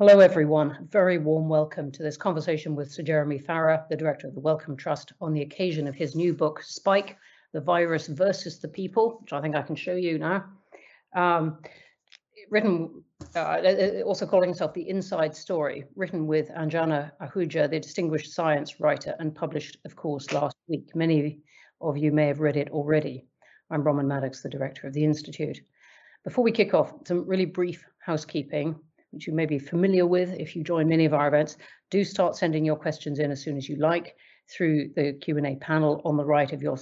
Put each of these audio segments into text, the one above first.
Hello, everyone. Very warm welcome to this conversation with Sir Jeremy Farrar, the director of the Wellcome Trust, on the occasion of his new book, Spike, The Virus versus the People, which I think I can show you now. Um, written, uh, uh also calling himself The Inside Story, written with Anjana Ahuja, the distinguished science writer, and published, of course, last week. Many of you may have read it already. I'm Bronwen Maddox, the director of the Institute. Before we kick off, some really brief housekeeping which you may be familiar with if you join many of our events, do start sending your questions in as soon as you like through the Q&A panel on the right of your,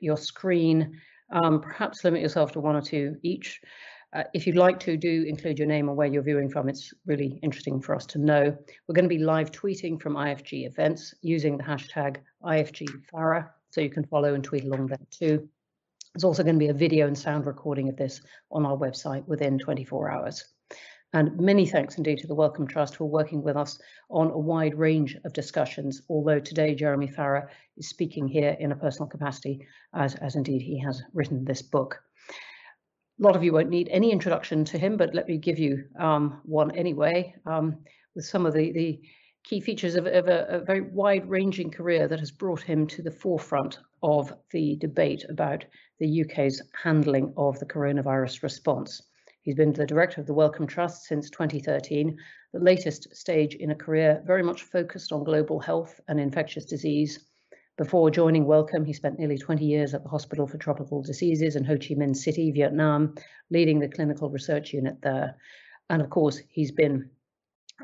your screen. Um, perhaps limit yourself to one or two each. Uh, if you'd like to, do include your name and where you're viewing from. It's really interesting for us to know. We're going to be live tweeting from IFG events using the hashtag IFGFarrar, so you can follow and tweet along there too. There's also going to be a video and sound recording of this on our website within 24 hours. And many thanks indeed to the Wellcome Trust for working with us on a wide range of discussions, although today Jeremy Farrar is speaking here in a personal capacity, as, as indeed he has written this book. A lot of you won't need any introduction to him, but let me give you um, one anyway, um, with some of the, the key features of, of a, a very wide-ranging career that has brought him to the forefront of the debate about the UK's handling of the coronavirus response. He's been the director of the Wellcome Trust since 2013, the latest stage in a career very much focused on global health and infectious disease. Before joining Wellcome, he spent nearly 20 years at the Hospital for Tropical Diseases in Ho Chi Minh City, Vietnam, leading the clinical research unit there. And of course, he's been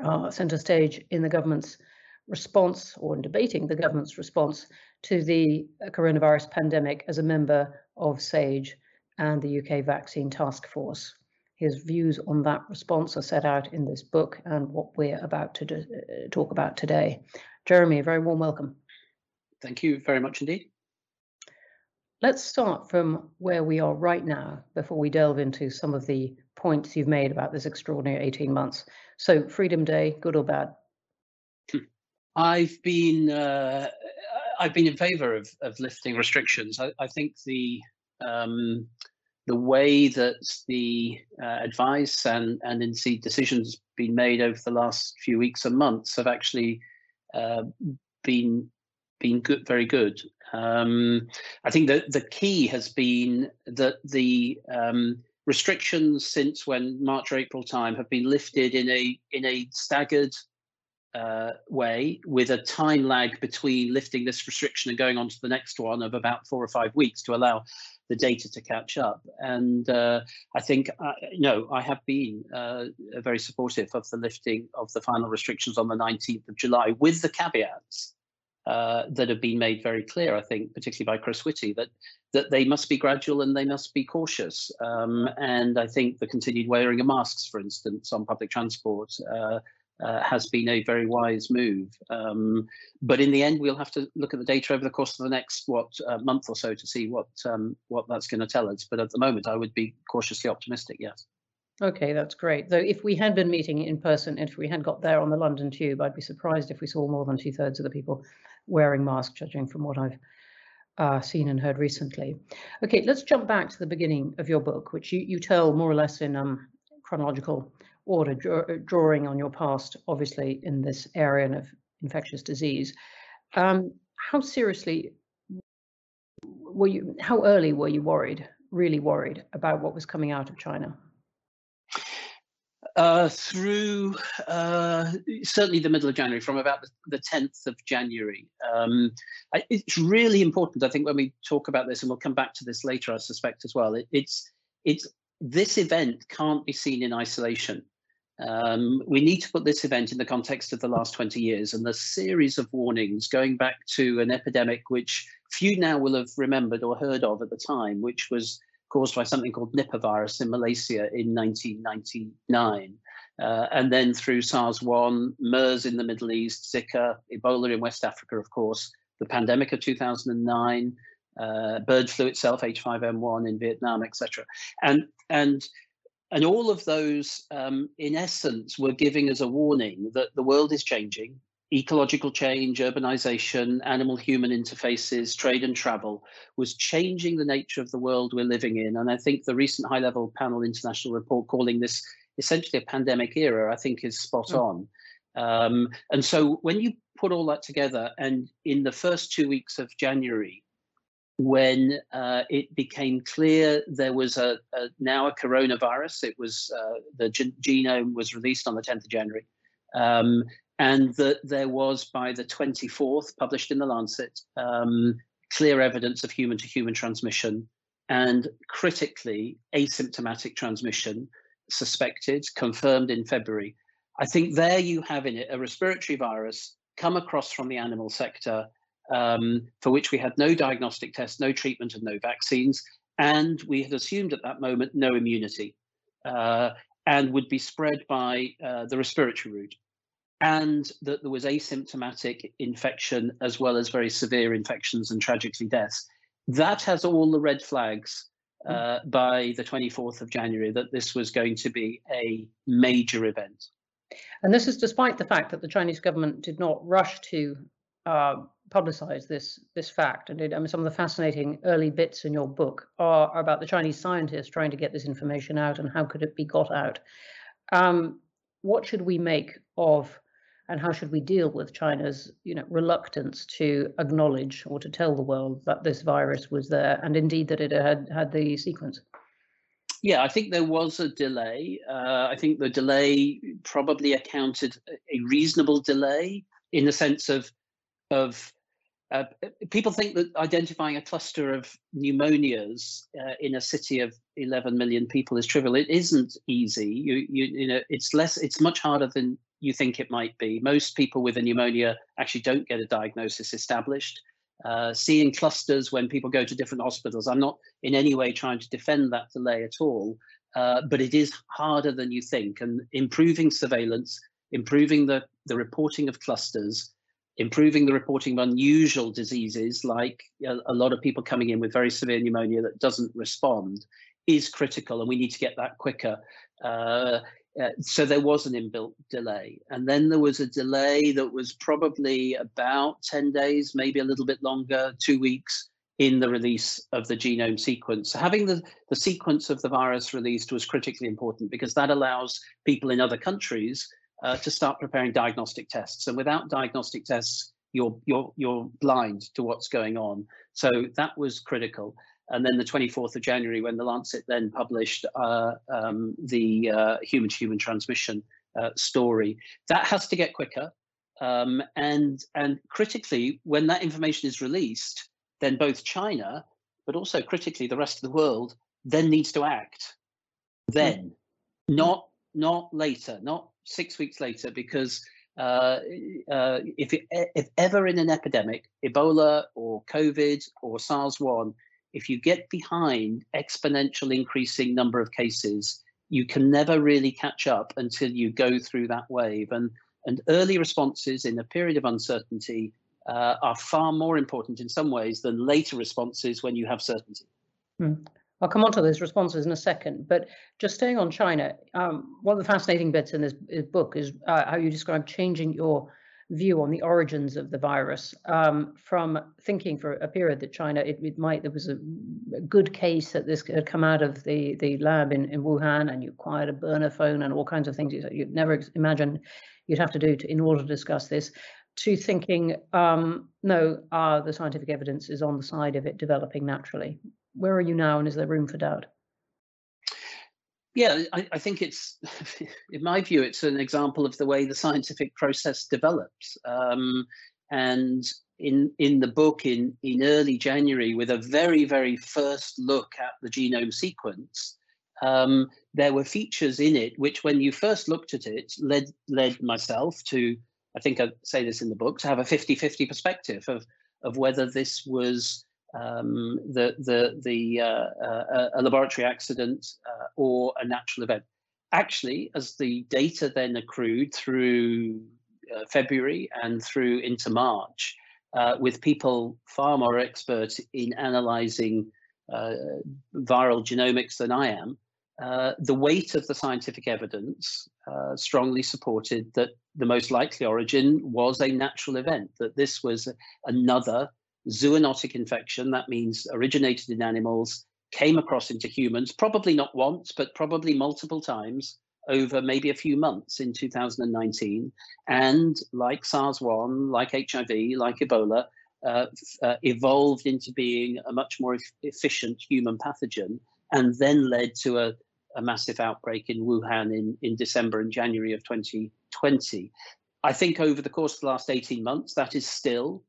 uh, centre stage in the government's response or in debating the government's response to the coronavirus pandemic as a member of SAGE and the UK Vaccine Task Force. His views on that response are set out in this book and what we're about to do, uh, talk about today. Jeremy, a very warm welcome. Thank you very much indeed. Let's start from where we are right now before we delve into some of the points you've made about this extraordinary 18 months. So Freedom Day, good or bad? I've been uh, I've been in favour of, of lifting restrictions. I, I think the um, the way that the uh, advice and, and indeed decisions been made over the last few weeks and months have actually uh, been been good, very good. Um, I think that the key has been that the um, restrictions since when March or April time have been lifted in a in a staggered uh, way with a time lag between lifting this restriction and going on to the next one of about four or five weeks to allow the data to catch up. And uh, I think, uh, no, I have been uh, very supportive of the lifting of the final restrictions on the 19th of July with the caveats uh, that have been made very clear, I think, particularly by Chris Whitty, that that they must be gradual and they must be cautious. Um, and I think the continued wearing of masks, for instance, on public transport, uh, has been a very wise move. Um, but in the end, we'll have to look at the data over the course of the next what uh, month or so to see what um, what that's going to tell us. But at the moment, I would be cautiously optimistic. Yes. Okay, that's great. Though if we had been meeting in person, if we had got there on the London Tube, I'd be surprised if we saw more than two thirds of the people wearing masks, judging from what I've uh, seen and heard recently. Okay, let's jump back to the beginning of your book, which you, you tell more or less in um, chronological order, draw, drawing on your past, obviously, in this area of infectious disease. Um, how seriously were you, how early were you worried, really worried about what was coming out of China? Uh, through uh, certainly the middle of January, from about the, the 10th of January. Um, it's really important, I think, when we talk about this, and we'll come back to this later, I suspect as well. It, it's it's this event can't be seen in isolation. Um, we need to put this event in the context of the last 20 years and the series of warnings going back to an epidemic which few now will have remembered or heard of at the time, which was caused by something called Nipah virus in Malaysia in 1999. Uh, and then through SARS-1, MERS in the Middle East, Zika, Ebola in West Africa, of course, the pandemic of 2009, uh, bird flu itself, H5N1 in Vietnam, etc. And and and all of those, um, in essence, were giving us a warning that the world is changing. Ecological change, urbanization, animal human interfaces, trade and travel was changing the nature of the world we're living in. And I think the recent high level panel international report calling this essentially a pandemic era, I think is spot Mm. on. Um, and so when you put all that together, and in the first two weeks of January, when uh, it became clear there was a, a now a coronavirus, it was uh, the gen- genome was released on the 10th of January, um, and that there was by the 24th, published in the Lancet, um, clear evidence of human to human transmission and critically asymptomatic transmission suspected, confirmed in February. I think there you have in it a respiratory virus come across from the animal sector um, for which we had no diagnostic tests, no treatment, and no vaccines. And we had assumed at that moment no immunity uh, and would be spread by uh, the respiratory route. And that there was asymptomatic infection as well as very severe infections and tragically deaths. That has all the red flags uh, by the 24th of January that this was going to be a major event. And this is despite the fact that the Chinese government did not rush to uh, publicize this this fact. And it, I mean, some of the fascinating early bits in your book are, are, about the Chinese scientists trying to get this information out and how could it be got out. Um, what should we make of and how should we deal with China's you know reluctance to acknowledge or to tell the world that this virus was there and indeed that it had had the sequence? Yeah, I think there was a delay. Uh, I think the delay probably accounted a reasonable delay in the sense of of uh, people think that identifying a cluster of pneumonias uh, in a city of 11 million people is trivial. It isn't easy. You, you, you know, it's less. It's much harder than you think it might be. Most people with a pneumonia actually don't get a diagnosis established. Uh, seeing clusters when people go to different hospitals. I'm not in any way trying to defend that delay at all, uh, but it is harder than you think. And improving surveillance, improving the, the reporting of clusters, improving the reporting of unusual diseases like a, a, lot of people coming in with very severe pneumonia that doesn't respond is critical and we need to get that quicker. Uh, uh, so there was an inbuilt delay. And then there was a delay that was probably about 10 days, maybe a little bit longer, two weeks in the release of the genome sequence. So having the, the sequence of the virus released was critically important because that allows people in other countries uh, to start preparing diagnostic tests. And without diagnostic tests, you're, you're, you're blind to what's going on. So that was critical. And then the 24th of January, when the Lancet then published uh, um, the uh, human-to-human transmission uh, story, that has to get quicker. Um, and and critically, when that information is released, then both China, but also critically the rest of the world, then needs to act. Then, mm. not not later, not six weeks later, because uh, uh, if, it, if ever in an epidemic, Ebola or COVID or SARS-1, if you get behind exponential increasing number of cases, you can never really catch up until you go through that wave. And, and early responses in a period of uncertainty uh, are far more important in some ways than later responses when you have certainty. Hmm. I'll come on to those responses in a second, but just staying on China, um, one of the fascinating bits in this, book is uh, how you describe changing your view on the origins of the virus um, from thinking for a period that China, it, it might, there was a, good case that this had come out of the, the lab in, in Wuhan and you acquired a burner phone and all kinds of things you'd never imagine you'd have to do to, in order to discuss this, to thinking, um, no, uh, the scientific evidence is on the side of it developing naturally. Where are you now and is there room for doubt? Yeah, I, I, think it's, in my view, it's an example of the way the scientific process develops. Um, and in in the book in in early January, with a very very first look at the genome sequence, um, there were features in it which, when you first looked at it, led led myself to, I think I say this in the book, to have a 50-50 perspective of of whether this was um, the the the uh, uh, a laboratory accident uh, or a natural event. Actually, as the data then accrued through uh, February and through into March, uh, with people far more expert in analyzing uh, viral genomics than I am, the weight of the scientific evidence strongly supported that the most likely origin was a natural event, that this was another zoonotic infection, that means originated in animals, came across into humans, probably not once, but probably multiple times over maybe a few months in 2019. And like SARS-1, like HIV, like Ebola, uh, uh, evolved into being a much more e efficient human pathogen and then led to a, a massive outbreak in Wuhan in, in December and January of 2020. I think over the course of the last 18 months, that is still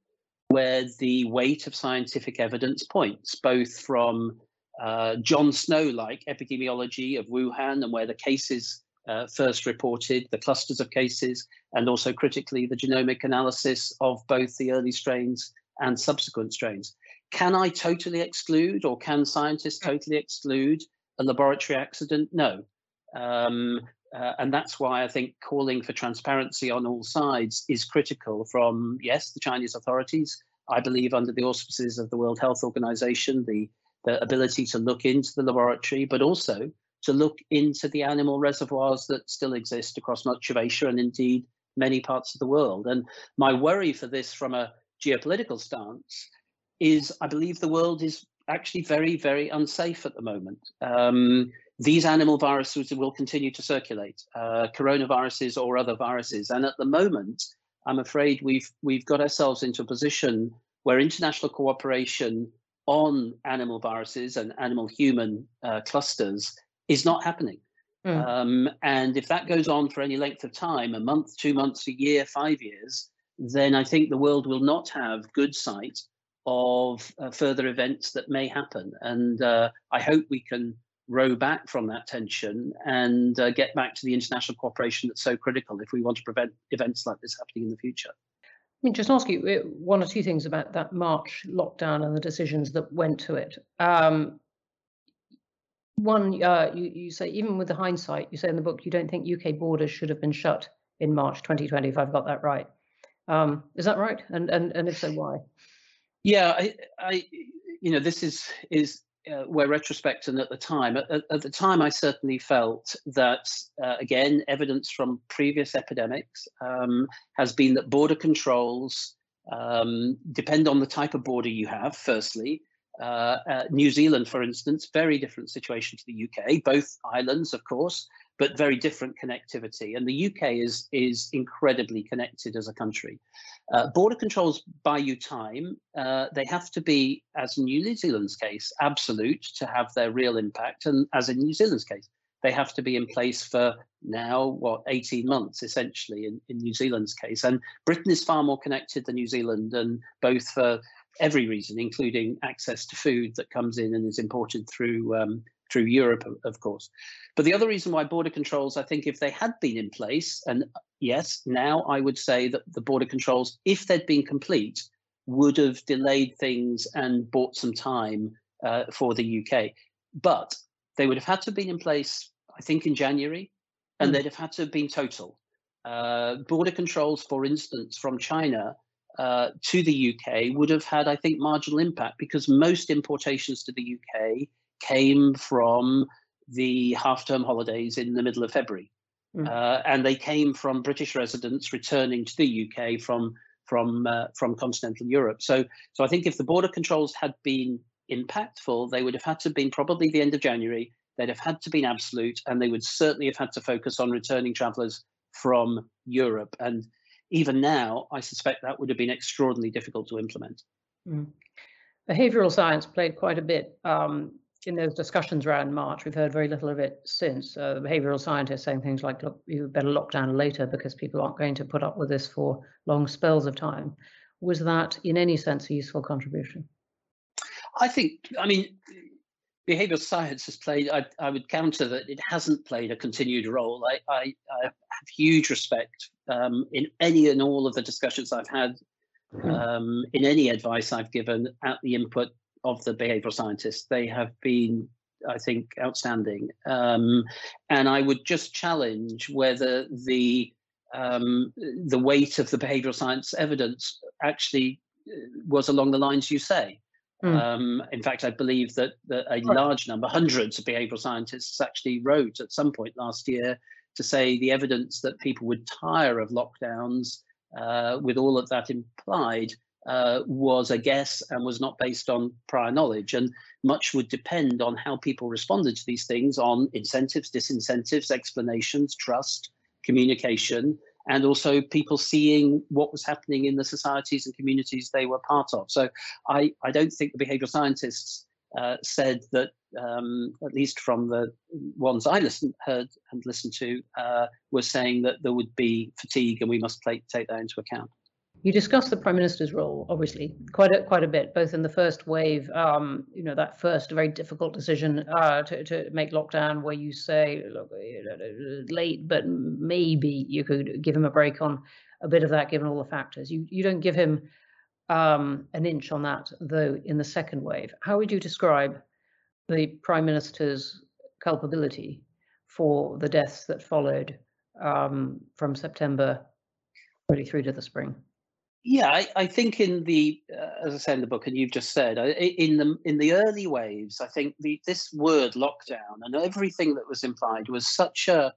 where the weight of scientific evidence points, both from uh, John Snow-like epidemiology of Wuhan and where the cases uh, first reported, the clusters of cases, and also critically the genomic analysis of both the early strains and subsequent strains. Can I totally exclude or can scientists totally exclude a laboratory accident? No. Um, uh, and that's why I think calling for transparency on all sides is critical from, yes, the Chinese authorities, I believe under the auspices of the World Health Organization, the, the ability to look into the laboratory, but also to look into the animal reservoirs that still exist across much of Asia and indeed many parts of the world. And my worry for this from a geopolitical stance is I believe the world is actually very, very unsafe at the moment. Um, these animal viruses will continue to circulate, uh, coronaviruses or other viruses. And at the moment, I'm afraid we've we've got ourselves into a position where international cooperation on animal viruses and animal human uh, clusters is not happening. Mm. Um, and if that goes on for any length of time, a month, two months, a year, five years, then I think the world will not have good sight of uh, further events that may happen. And uh, I hope we can row back from that tension and uh, get back to the international cooperation that's so critical if we want to prevent events like this happening in the future. I mean, just ask you uh, one or two things about that March lockdown and the decisions that went to it. Um, one, uh, you, you say, even with the hindsight, you say in the book, you don't think UK borders should have been shut in March 2020, if I've got that right. Um, is that right? And, and, and if so, why? Yeah, I, I, you know, this is is uh, where retrospect and at the time, at, at, the time, I certainly felt that uh, again, evidence from previous epidemics um, has been that border controls um, depend on the type of border you have. Firstly, uh, uh, New Zealand, for instance, very different situation to the UK, both islands, of course, but very different connectivity. And the UK is, is incredibly connected as a country. Uh, border controls buy you time. Uh, they have to be, as in New Zealand's case, absolute to have their real impact. And as in New Zealand's case, they have to be in place for now, what, 18 months, essentially, in, in New Zealand's case. And Britain is far more connected than New Zealand, and both for every reason, including access to food that comes in and is imported through um, through Europe, of course. But the other reason why border controls, I think, if they had been in place, and yes, now I would say that the border controls, if they'd been complete, would have delayed things and bought some time uh, for the UK. But they would have had to have been in place, I think, in January, and mm. they'd have had to have been total. Uh, border controls, for instance, from China uh, to the UK would have had, I think, marginal impact because most importations to the UK came from the half-term holidays in the middle of February, mm. uh, and they came from British residents returning to the UK from from uh, from continental Europe. So, so I think if the border controls had been impactful, they would have had to have been probably the end of January. They'd have had to been absolute, and they would certainly have had to focus on returning travellers from Europe. And even now, I suspect that would have been extraordinarily difficult to implement. Mm. Behavioral science played quite a bit um, in those discussions around March. We've heard very little of it since. Uh, the behavioral scientists saying things like, look, you better lock down later because people aren't going to put up with this for long spells of time. Was that, in any sense, a useful contribution? I think, I mean, behavioral science has played, I, I, would counter that it hasn't played a continued role. I, I, I have huge respect um, in any and all of the discussions I've had, hmm. um, in any advice I've given at the input of the behavioral scientists. They have been, I think, outstanding. Um, and I would just challenge whether the um, the weight of the behavioral science evidence actually uh, was along the lines you say. Mm. Um, in fact, I believe that, that a large number, hundreds of behavioral scientists actually wrote at some point last year to say the evidence that people would tire of lockdowns uh, with all of that implied uh, was a guess and was not based on prior knowledge. And much would depend on how people responded to these things on incentives, disincentives, explanations, trust, communication, and also people seeing what was happening in the societies and communities they were part of. So I, I don't think the behavioral scientists uh, said that, um, at least from the ones I listened, heard and listened to, uh, were saying that there would be fatigue and we must play, take that into account. You discussed the prime minister's role, obviously, quite a, quite a bit, both in the first wave, um, you know, that first very difficult decision uh, to, to make lockdown, where you say, look, late, but maybe you could give him a break on a bit of that, given all the factors. You you don't give him um, an inch on that, though, in the second wave. How would you describe the prime minister's culpability for the deaths that followed um, from September really through to the spring? Yeah, I, I think in the, uh, as I say in the book, and you've just said, in the in the early waves, I think the this word lockdown and everything that was implied was such a,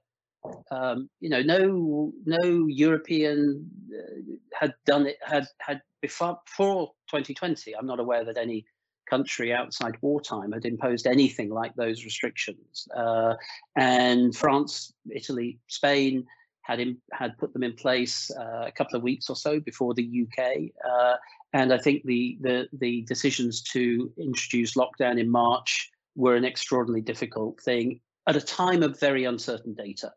um, you know, no no European uh, had done it had had before before 2020. I'm not aware that any country outside wartime had imposed anything like those restrictions, uh, and France, Italy, Spain had in, had put them in place uh, a couple of weeks or so before the UK. Uh, and I think the, the, the decisions to introduce lockdown in March were an extraordinarily difficult thing at a time of very uncertain data.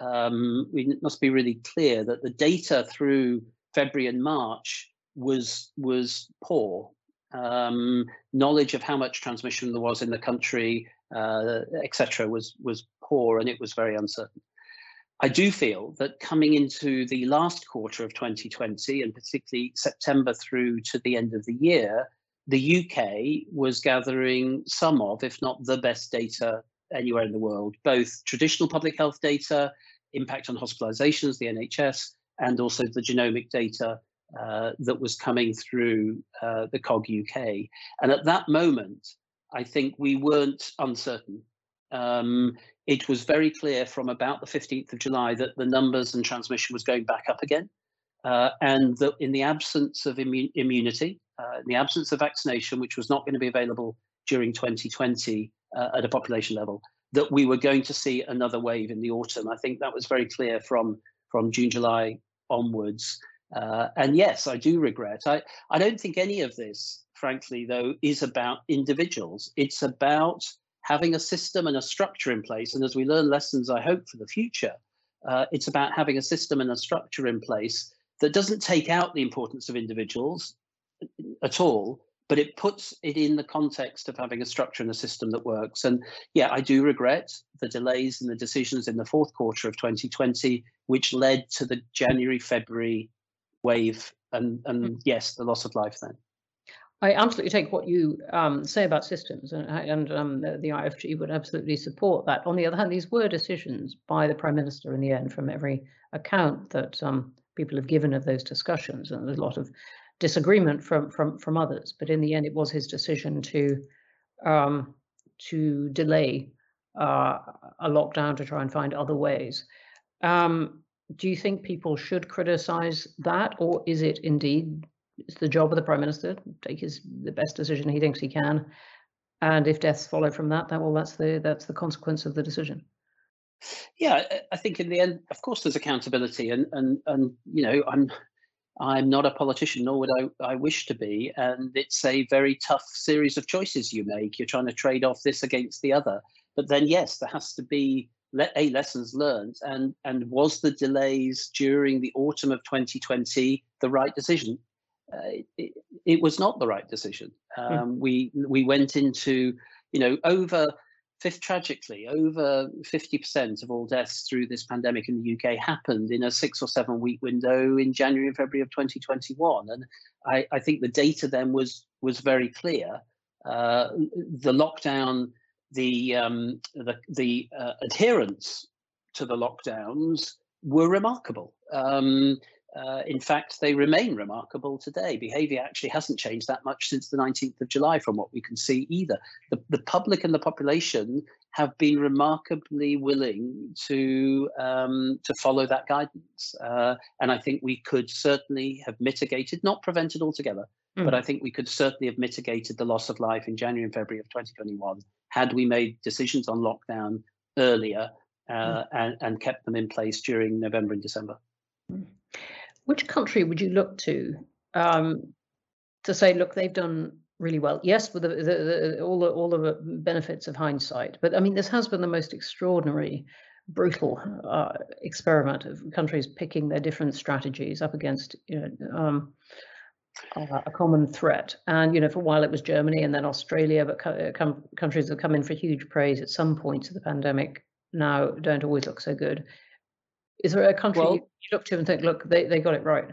Um, we must be really clear that the data through February and March was was poor. Um, knowledge of how much transmission there was in the country, uh, etc., was was poor, and it was very uncertain. I do feel that coming into the last quarter of 2020, and particularly September through to the end of the year, the UK was gathering some of, if not the best data anywhere in the world, both traditional public health data, impact on hospitalizations, the NHS, and also the genomic data uh, that was coming through uh, the COG UK. And at that moment, I think we weren't uncertain. Um, it was very clear from about the 15th of July that the numbers and transmission was going back up again. Uh, and that in the absence of immu immunity, uh, in the absence of vaccination, which was not going to be available during 2020 uh, at a population level, that we were going to see another wave in the autumn. I think that was very clear from, from June, July onwards. Uh, and yes, I do regret. I, I don't think any of this, frankly, though, is about individuals. It's about having a system and a structure in place. And as we learn lessons, I hope, for the future, uh, it's about having a system and a structure in place that doesn't take out the importance of individuals at all, but it puts it in the context of having a structure and a system that works. And yeah, I do regret the delays and the decisions in the fourth quarter of 2020, which led to the January, February wave and, and mm. yes, the loss of life then. I absolutely take what you um, say about systems, and, and um, the, the, IFG would absolutely support that. On the other hand, these were decisions by the Prime Minister in the end, from every account that um, people have given of those discussions, and there's a lot of disagreement from from from others. But in the end, it was his decision to um, to delay uh, a lockdown to try and find other ways. Um, do you think people should criticise that, or is it indeed it's the job of the prime minister to take his the best decision he thinks he can. And if deaths follow from that that well that's the that's the consequence of the decision. Yeah i think in the end of course there's accountability and and and you know i'm i'm not a politician nor would i i wish to be. And it's a very tough series of choices you make. You're trying to trade off this against the other. But then yes there has to be let a lessons learned. And and was the delays during the autumn of 2020 the right decision it, it, was not the right decision. Hmm. Um, mm. We we went into you know over fifth tragically over 50% of all deaths through this pandemic in the UK happened in a six or seven week window in January and February of 2021 and I, I think the data then was was very clear uh, the lockdown the um, the, the uh, adherence to the lockdowns were remarkable um, uh, in fact, they remain remarkable today. Behavior actually hasn't changed that much since the 19th of July, from what we can see either. The, the public and the population have been remarkably willing to um, to follow that guidance, uh, and I think we could certainly have mitigated, not prevented altogether, mm. but I think we could certainly have mitigated the loss of life in January and February of 2021 had we made decisions on lockdown earlier uh, mm. and, and kept them in place during November and December. Mm. Which country would you look to um, to say, look, they've done really well? Yes, with the, the, the, all the all the benefits of hindsight, but I mean, this has been the most extraordinary, brutal uh, experiment of countries picking their different strategies up against you know. Um, uh, a common threat. And you know, for a while it was Germany and then Australia, but co- com- countries have come in for huge praise at some points of the pandemic now don't always look so good. Is there a country well, you look to and think, look, they, they got it right?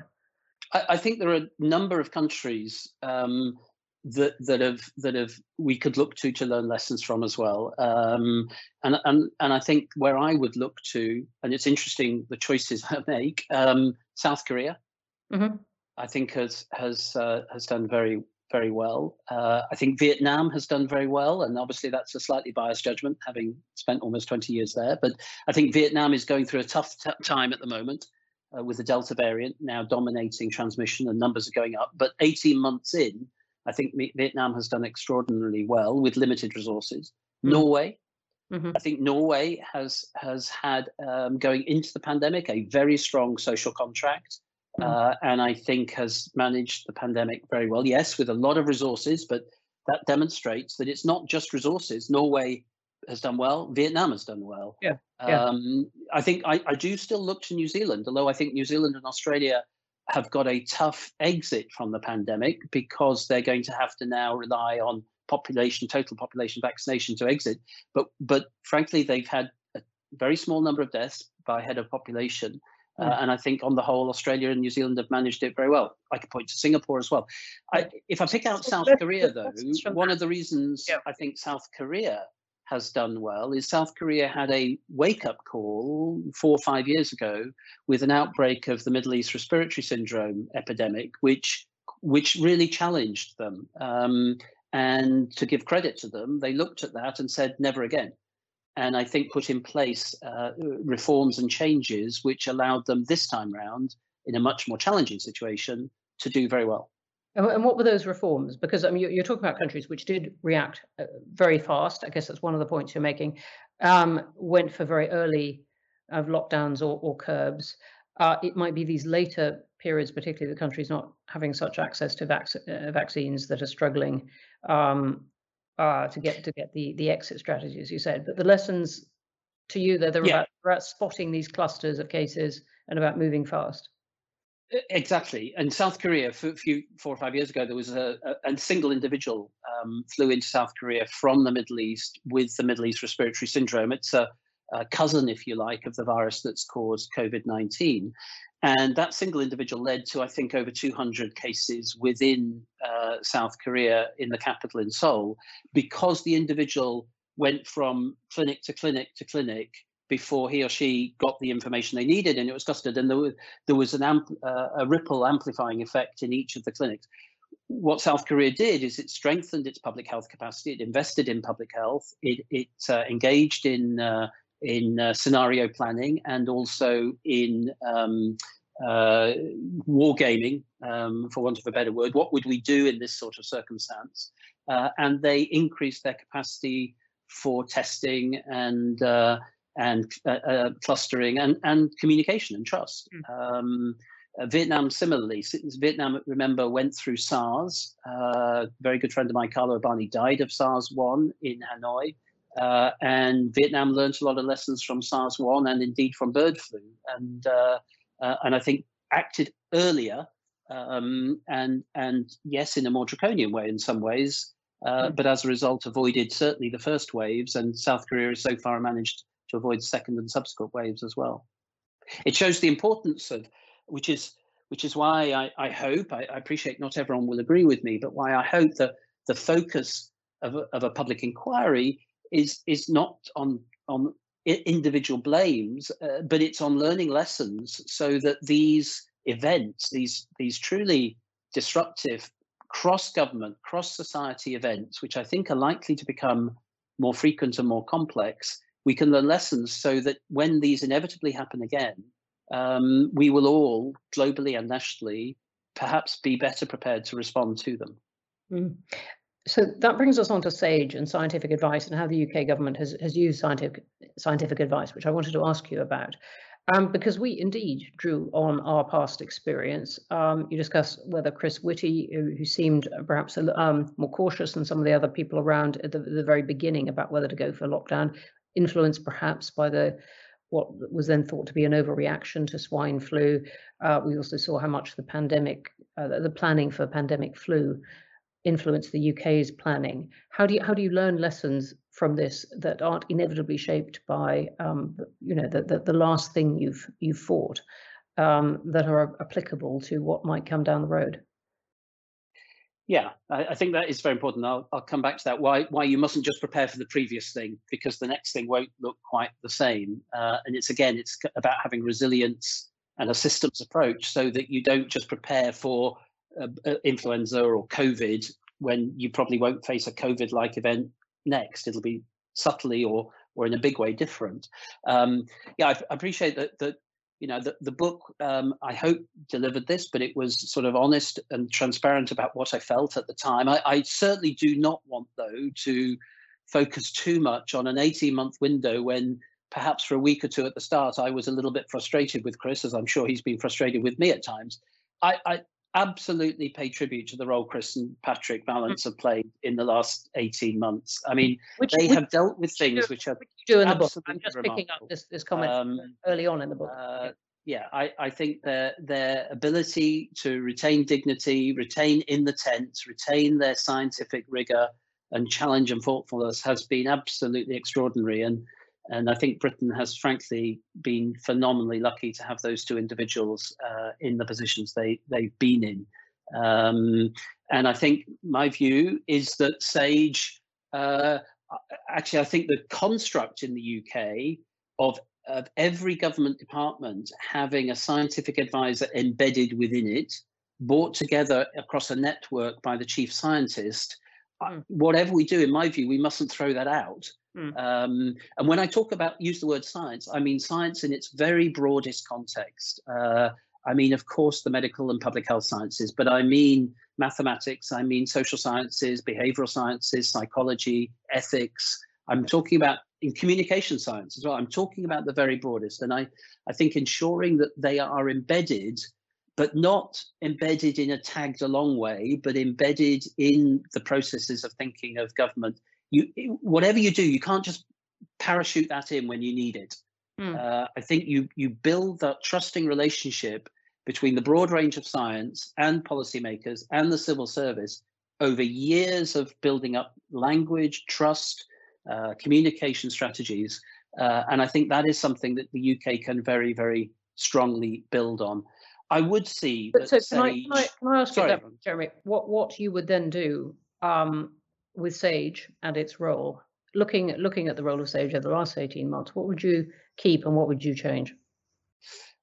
I, I think there are a number of countries um, that that have that have we could look to to learn lessons from as well. Um, and and and I think where I would look to, and it's interesting the choices I make. Um, South Korea, mm-hmm. I think has has uh, has done very very well. Uh, I think Vietnam has done very well, and obviously that's a slightly biased judgment, having spent almost 20 years there. But I think Vietnam is going through a tough time at the moment uh, with the Delta variant now dominating transmission, and numbers are going up. But 18 months in, I think Vietnam has done extraordinarily well with limited resources. Mm. Norway, mm-hmm. I think Norway has has had um, going into the pandemic a very strong social contract. Mm. uh, and I think has managed the pandemic very well. Yes, with a lot of resources, but that demonstrates that it's not just resources. Norway has done well. Vietnam has done well. Yeah. yeah. Um, I think I, I do still look to New Zealand, although I think New Zealand and Australia have got a tough exit from the pandemic because they're going to have to now rely on population, total population vaccination to exit. But but frankly, they've had a very small number of deaths by head of population. Uh, mm. and I think on the whole, Australia and New Zealand have managed it very well. I could point to Singapore as well. I, if I pick out South Korea, though, one of the reasons yeah. I think South Korea has done well is South Korea had a wake up call four or five years ago with an outbreak of the Middle East respiratory syndrome epidemic, which which really challenged them. Um, and to give credit to them, they looked at that and said, never again and I think put in place uh, reforms and changes which allowed them this time round in a much more challenging situation to do very well. And what were those reforms? Because I mean, you're talking about countries which did react uh, very fast. I guess that's one of the points you're making. Um, went for very early of lockdowns or, or curbs. Uh, it might be these later periods, particularly the countries not having such access to vac- uh, vaccines that are struggling. Um, uh, to get to get the the exit strategy, as you said. But the lessons to you that they're yeah. about, about spotting these clusters of cases and about moving fast. Exactly. And South Korea, a few four or five years ago, there was a, a, a single individual um, flew into South Korea from the Middle East with the Middle East respiratory syndrome. It's a, a cousin, if you like, of the virus that's caused COVID 19. And that single individual led to, I think, over 200 cases within uh, South Korea in the capital in Seoul, because the individual went from clinic to clinic to clinic before he or she got the information they needed and it was custard and there was, there was an amp, uh, a ripple amplifying effect in each of the clinics what South Korea did is it strengthened its public health capacity. It invested in public health. It, it uh, engaged in uh, in uh, scenario planning and also in um, uh, wargaming, um, for want of a better word. What would we do in this sort of circumstance? Uh, and they increased their capacity for testing and uh, and uh, uh, clustering and, and communication and trust. Mm. Um, uh, Vietnam similarly, Vietnam, remember, went through SARS. a very good friend of mine, Carlo Urbani, died of SARS-1 in Hanoi. Uh, and Vietnam learned a lot of lessons from SARS-1 and indeed from bird flu, and uh, uh, and I think acted earlier, um, and and yes, in a more draconian way in some ways, mm. but as a result avoided certainly the first waves, and South Korea has so far managed to avoid second and subsequent waves as well. It shows the importance of, which is which is why I, I hope I, I appreciate not everyone will agree with me, but why I hope that the focus of a, of a public inquiry is is not on on individual blames, uh, but it's on learning lessons so that these events, these these truly disruptive cross-government, cross-society events, which I think are likely to become more frequent and more complex, we can learn lessons so that when these inevitably happen again, um, we will all, globally and nationally, perhaps be better prepared to respond to them. Mm. So that brings us on to SAGE and scientific advice and how the UK government has, has used scientific, scientific advice, which I wanted to ask you about. Um, because we indeed drew on our past experience. Um, you discuss whether Chris Whitty, who, who seemed perhaps um, more cautious than some of the other people around at the, the, very beginning about whether to go for lockdown, influenced perhaps by the what was then thought to be an overreaction to swine flu. Uh, we also saw how much the pandemic, uh, the planning for pandemic flu influenced the UK's planning. How do you how do you learn lessons from this that aren't inevitably shaped by um, you know the, the, the last thing you've you've fought um, that are applicable to what might come down the road? Yeah, I, I, think that is very important. I'll, I'll come back to that. Why why you mustn't just prepare for the previous thing because the next thing won't look quite the same. Uh, and it's again, it's about having resilience and a systems approach so that you don't just prepare for uh, influenza or COVID when you probably won't face a COVID-like event next. It'll be subtly or or in a big way different. Um, yeah, I, I appreciate that that you know, the, the book, um, I hope, delivered this, but it was sort of honest and transparent about what I felt at the time. I, I certainly do not want, though, to focus too much on an 18 month window when perhaps for a week or two at the start, I was a little bit frustrated with Chris, as I'm sure he's been frustrated with me at times. I, I absolutely pay tribute to the role Chris and Patrick Vallance have played in the last 18 months. I mean, which, they which, have dealt with things which are do in the book. I'm just remarkable. picking up this, this comment um, early on in the book. Uh, yeah, I, I think their their ability to retain dignity, retain in the tent, retain their scientific rigor and challenge and thoughtfulness has been absolutely extraordinary. And and I think Britain has frankly been phenomenally lucky to have those two individuals uh, in the positions they they've been in. Um, and I think my view is that Sage, uh, actually, I think the construct in the UK of of every government department having a scientific advisor embedded within it, brought together across a network by the chief scientist. Mm. Whatever we do, in my view, we mustn't throw that out. Mm. Um, and when I talk about use the word science, I mean science in its very broadest context. Uh, I mean, of course, the medical and public health sciences, but I mean mathematics, I mean social sciences, behavioral sciences, psychology, ethics. I'm talking about in communication science as well. I'm talking about the very broadest. And I, I think ensuring that they are embedded, but not embedded in a tagged along way, but embedded in the processes of thinking of government you whatever you do, you can't just parachute that in when you need it. Mm. Uh, I think you you build that trusting relationship between the broad range of science and policymakers and the civil service over years of building up language, trust, uh, communication strategies. Uh, and I think that is something that the UK can very, very strongly build on. I would see. But so can, I, can, I, can I ask sorry, you that, Jeremy? What what you would then do um, with Sage and its role, looking looking at the role of Sage over the last 18 months, what would you keep and what would you change?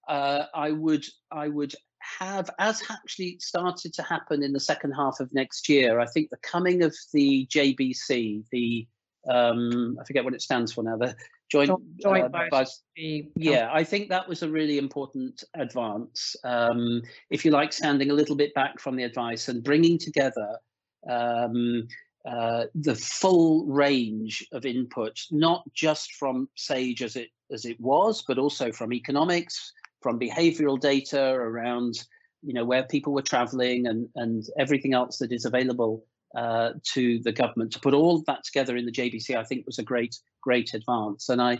Uh, I would I would have, as actually started to happen in the second half of next year, I think the coming of the JBC, the um, I forget what it stands for now, the Joint, Joint uh, Yeah, I think that was a really important advance. Um, if you like, standing a little bit back from the advice and bringing together um, uh, the full range of inputs, not just from SAGE as it as it was, but also from economics, from behavioural data around, you know, where people were travelling and and everything else that is available uh, to the government. To put all that together in the JBC, I think was a great great advance. And I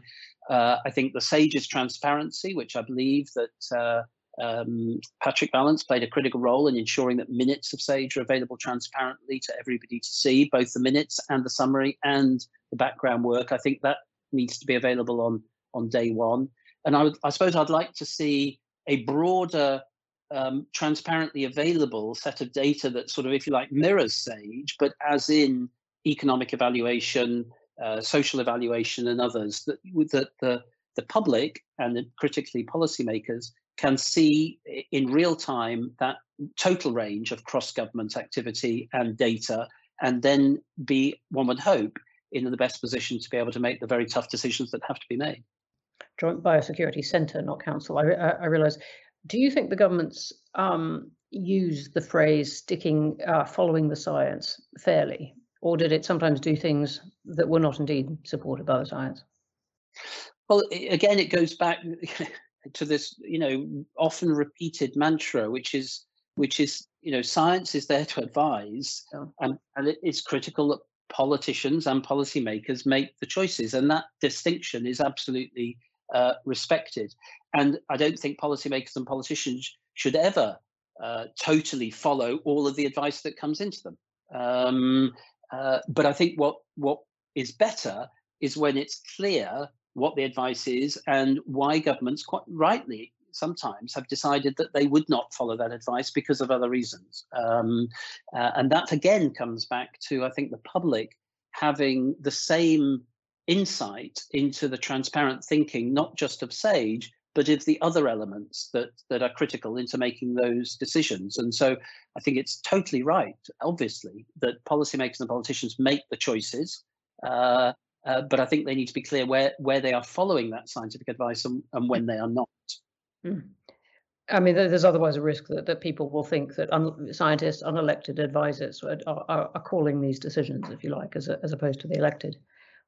uh, I think the SAGE's transparency, which I believe that uh, um, Patrick Vallance played a critical role in ensuring that minutes of SAGE are available transparently to everybody to see, both the minutes and the summary and the background work. I think that needs to be available on, on day one. And I, would, I suppose I'd like to see a broader, um, transparently available set of data that sort of, if you like, mirrors SAGE, but as in economic evaluation, uh, social evaluation, and others, that, that the the public and the critically policymakers can see in real time that total range of cross-government activity and data, and then be, one would hope, in the best position to be able to make the very tough decisions that have to be made. Joint Biosecurity Centre, not Council. I, I, I realise. Do you think the government's um, use the phrase "sticking, uh, following the science" fairly, or did it sometimes do things that were not indeed supported by the science? Well, again, it goes back to this, you know, often repeated mantra, which is, which is, you know, science is there to advise, yeah. and, and it's critical that politicians and policymakers make the choices, and that distinction is absolutely uh, respected. And I don't think policymakers and politicians should ever uh, totally follow all of the advice that comes into them. Um, uh, but I think what what is better is when it's clear what the advice is and why governments quite rightly sometimes have decided that they would not follow that advice because of other reasons. Um, uh, and that again comes back to, I think, the public having the same insight into the transparent thinking, not just of SAGE, but of the other elements that, that are critical into making those decisions. And so I think it's totally right, obviously, that policymakers and politicians make the choices. Uh, uh, but I think they need to be clear where, where they are following that scientific advice and, and when they are not. Mm. I mean, there's otherwise a risk that, that people will think that un, scientists, unelected advisors are, are, are, calling these decisions, if you like, as, a, as opposed to the elected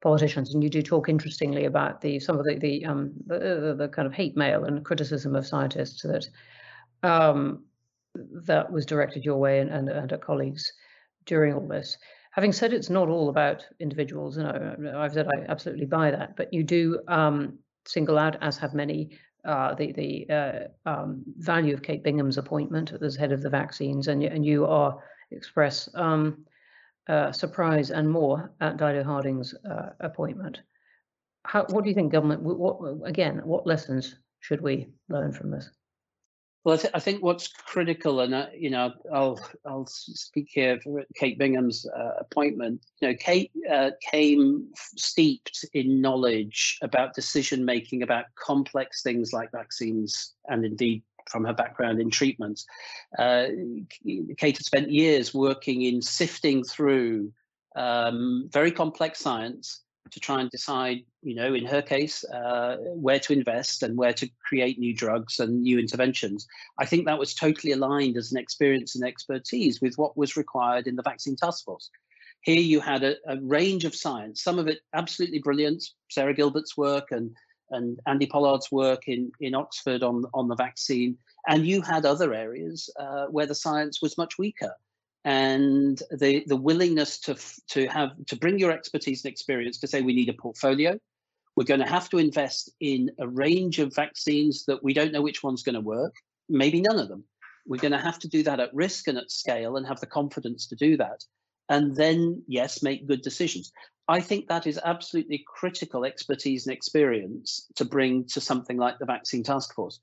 politicians. And you do talk interestingly about the some of the the, um, the, the, kind of hate mail and criticism of scientists that um, that was directed your way and, and, and at colleagues during all this. Having said it's not all about individuals, you know, I've said I absolutely buy that, but you do um, single out, as have many, uh, the the uh, um, value of Kate Bingham's appointment as head of the vaccines, and and you are express um, uh, surprise and more at Dido Harding's uh, appointment. How, what do you think, government? What, again, what lessons should we learn from this? Well, I, th- I, think what's critical, and uh, you know, I'll I'll speak here for Kate Bingham's uh, appointment. You know, Kate uh, came steeped in knowledge about decision making about complex things like vaccines, and indeed from her background in treatments. Uh, Kate had spent years working in sifting through um, very complex science to try and decide, you know, in her case, uh, where to invest and where to create new drugs and new interventions. I think that was totally aligned as an experience and expertise with what was required in the vaccine task force. Here you had a, a range of science, some of it absolutely brilliant, Sarah Gilbert's work and and Andy Pollard's work in, in Oxford on, on the vaccine. And you had other areas uh, where the science was much weaker and the the willingness to to have to bring your expertise and experience to say we need a portfolio. We're going to have to invest in a range of vaccines that we don't know which one's going to work maybe none of them. We're going to have to do that at risk and at scale and have the confidence to do that and then yes make good decisions. I think that is absolutely critical expertise and experience to bring to something like the vaccine task force.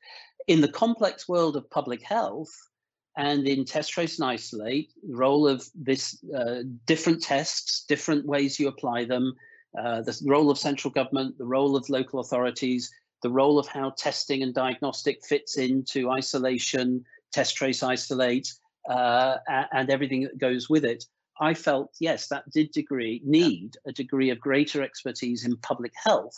In the complex world of public health and in test, trace, and isolate, the role of this uh, different tests, different ways you apply them, uh, the role of central government, the role of local authorities, the role of how testing and diagnostic fits into isolation, test, trace, isolate, uh, and everything that goes with it. I felt, yes, that did degree need a degree of greater expertise in public health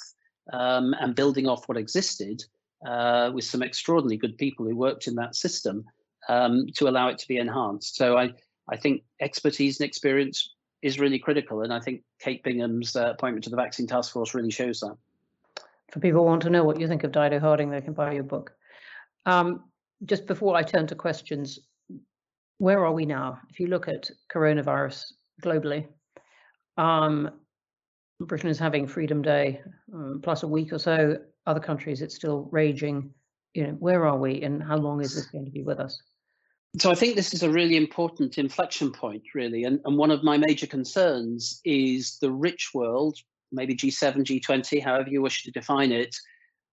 um, and building off what existed uh, with some extraordinarily good people who worked in that system um, to allow it to be enhanced. So I, I think expertise and experience is really critical. And I think Kate Bingham's uh, appointment to the Vaccine Task Force really shows that. For people who want to know what you think of Dido Harding, they can buy your book. Um, just before I turn to questions, where are we now? If you look at coronavirus globally, um, Britain is having Freedom Day um, plus a week or so. Other countries, it's still raging. You know, where are we, and how long is this going to be with us? So I think this is a really important inflection point, really. And, and one of my major concerns is the rich world, maybe G7, G20, however you wish to define it,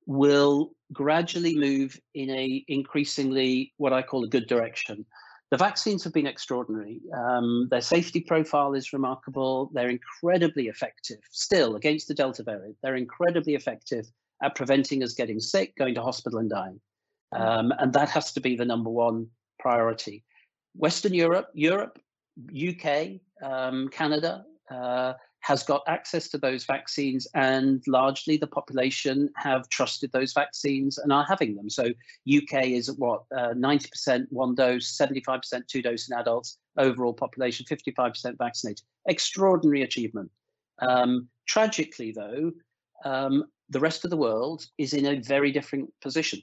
will gradually move in a increasingly what I call a good direction. The vaccines have been extraordinary. Um, their safety profile is remarkable. They're incredibly effective still against the Delta variant. They're incredibly effective at preventing us getting sick, going to hospital and dying. Um, and that has to be the number one priority. Western Europe, Europe, UK, um, Canada uh, has got access to those vaccines, and largely the population have trusted those vaccines and are having them. So UK is at what uh, 90% one dose, 75% two dose in adults, overall population 55% vaccinated. Extraordinary achievement. Um, tragically, though, um, the rest of the world is in a very different position.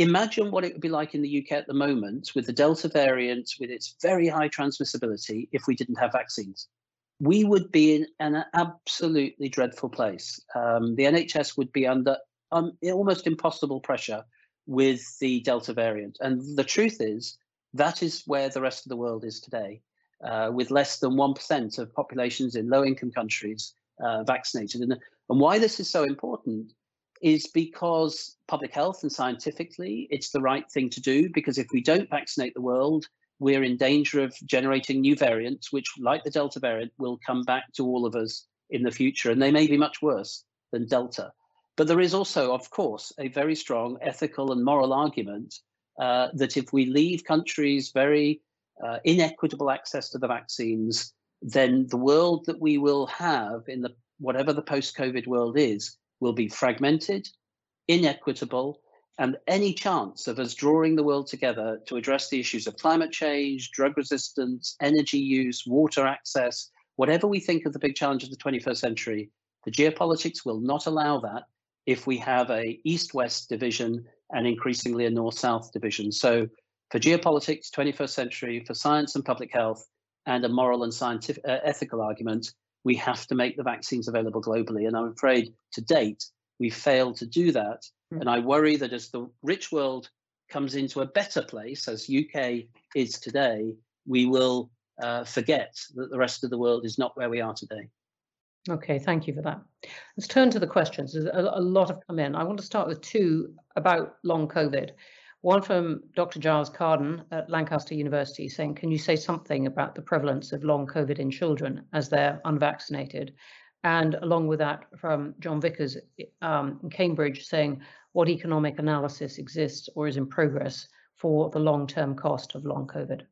Imagine what it would be like in the UK at the moment with the Delta variant, with its very high transmissibility, if we didn't have vaccines. We would be in an absolutely dreadful place. Um, the NHS would be under um, almost impossible pressure with the Delta variant. And the truth is, that is where the rest of the world is today, uh, with less than 1% of populations in low income countries uh, vaccinated. And, and why this is so important is because public health and scientifically, it's the right thing to do. Because if we don't vaccinate the world, we're in danger of generating new variants, which, like the Delta variant, will come back to all of us in the future. And they may be much worse than Delta. But there is also, of course, a very strong ethical and moral argument uh, that if we leave countries very uh, inequitable access to the vaccines, then the world that we will have in the whatever the post-COVID world is will be fragmented, inequitable, and any chance of us drawing the world together to address the issues of climate change, drug resistance, energy use, water access, whatever we think of the big challenge of the 21st century, the geopolitics will not allow that if we have a east-west division and increasingly a north-south division. So for geopolitics, 21st century, for science and public health, and a moral and scientific uh, ethical argument, we have to make the vaccines available globally. And I'm afraid to date, we've failed to do that. Mm. And I worry that as the rich world comes into a better place, as UK is today, we will uh, forget that the rest of the world is not where we are today. Okay, thank you for that. Let's turn to the questions. There's a, a lot have come in. I want to start with two about long COVID. One from Dr. Giles Carden at Lancaster University saying, can you say something about the prevalence of long COVID in children as they're unvaccinated? And along with that, from John Vickers um, in Cambridge saying, what economic analysis exists or is in progress for the long-term cost of long COVID?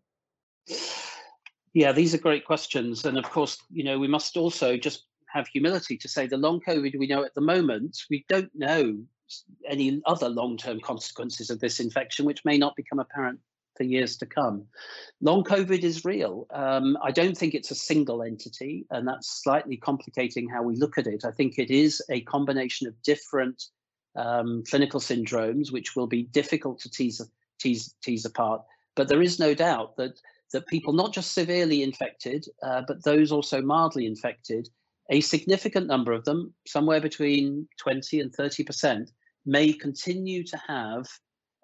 Yeah, these are great questions. And of course, you know, we must also just have humility to say the long COVID we know at the moment, we don't know any other long-term consequences of this infection, which may not become apparent for years to come. Long COVID is real. Um, I don't think it's a single entity, and that's slightly complicating how we look at it. I think it is a combination of different um, clinical syndromes, which will be difficult to tease, tease, tease apart. But there is no doubt that that people not just severely infected, uh, but those also mildly infected, a significant number of them, somewhere between 20 and 30 percent, may continue to have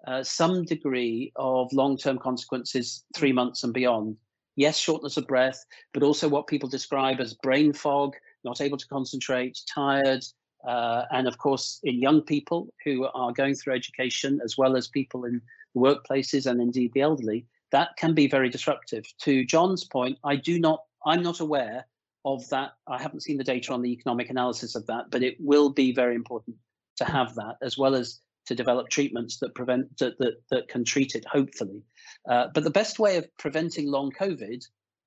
uh, some degree of long-term consequences three months and beyond. Yes, shortness of breath, but also what people describe as brain fog, not able to concentrate, tired, uh, and of course in young people who are going through education as well as people in workplaces and indeed the elderly, that can be very disruptive. To John's point, I do not, I'm not aware of that. I haven't seen the data on the economic analysis of that, but it will be very important to have that, as well as to develop treatments that prevent that that, that can treat it. Hopefully, uh, but the best way of preventing long COVID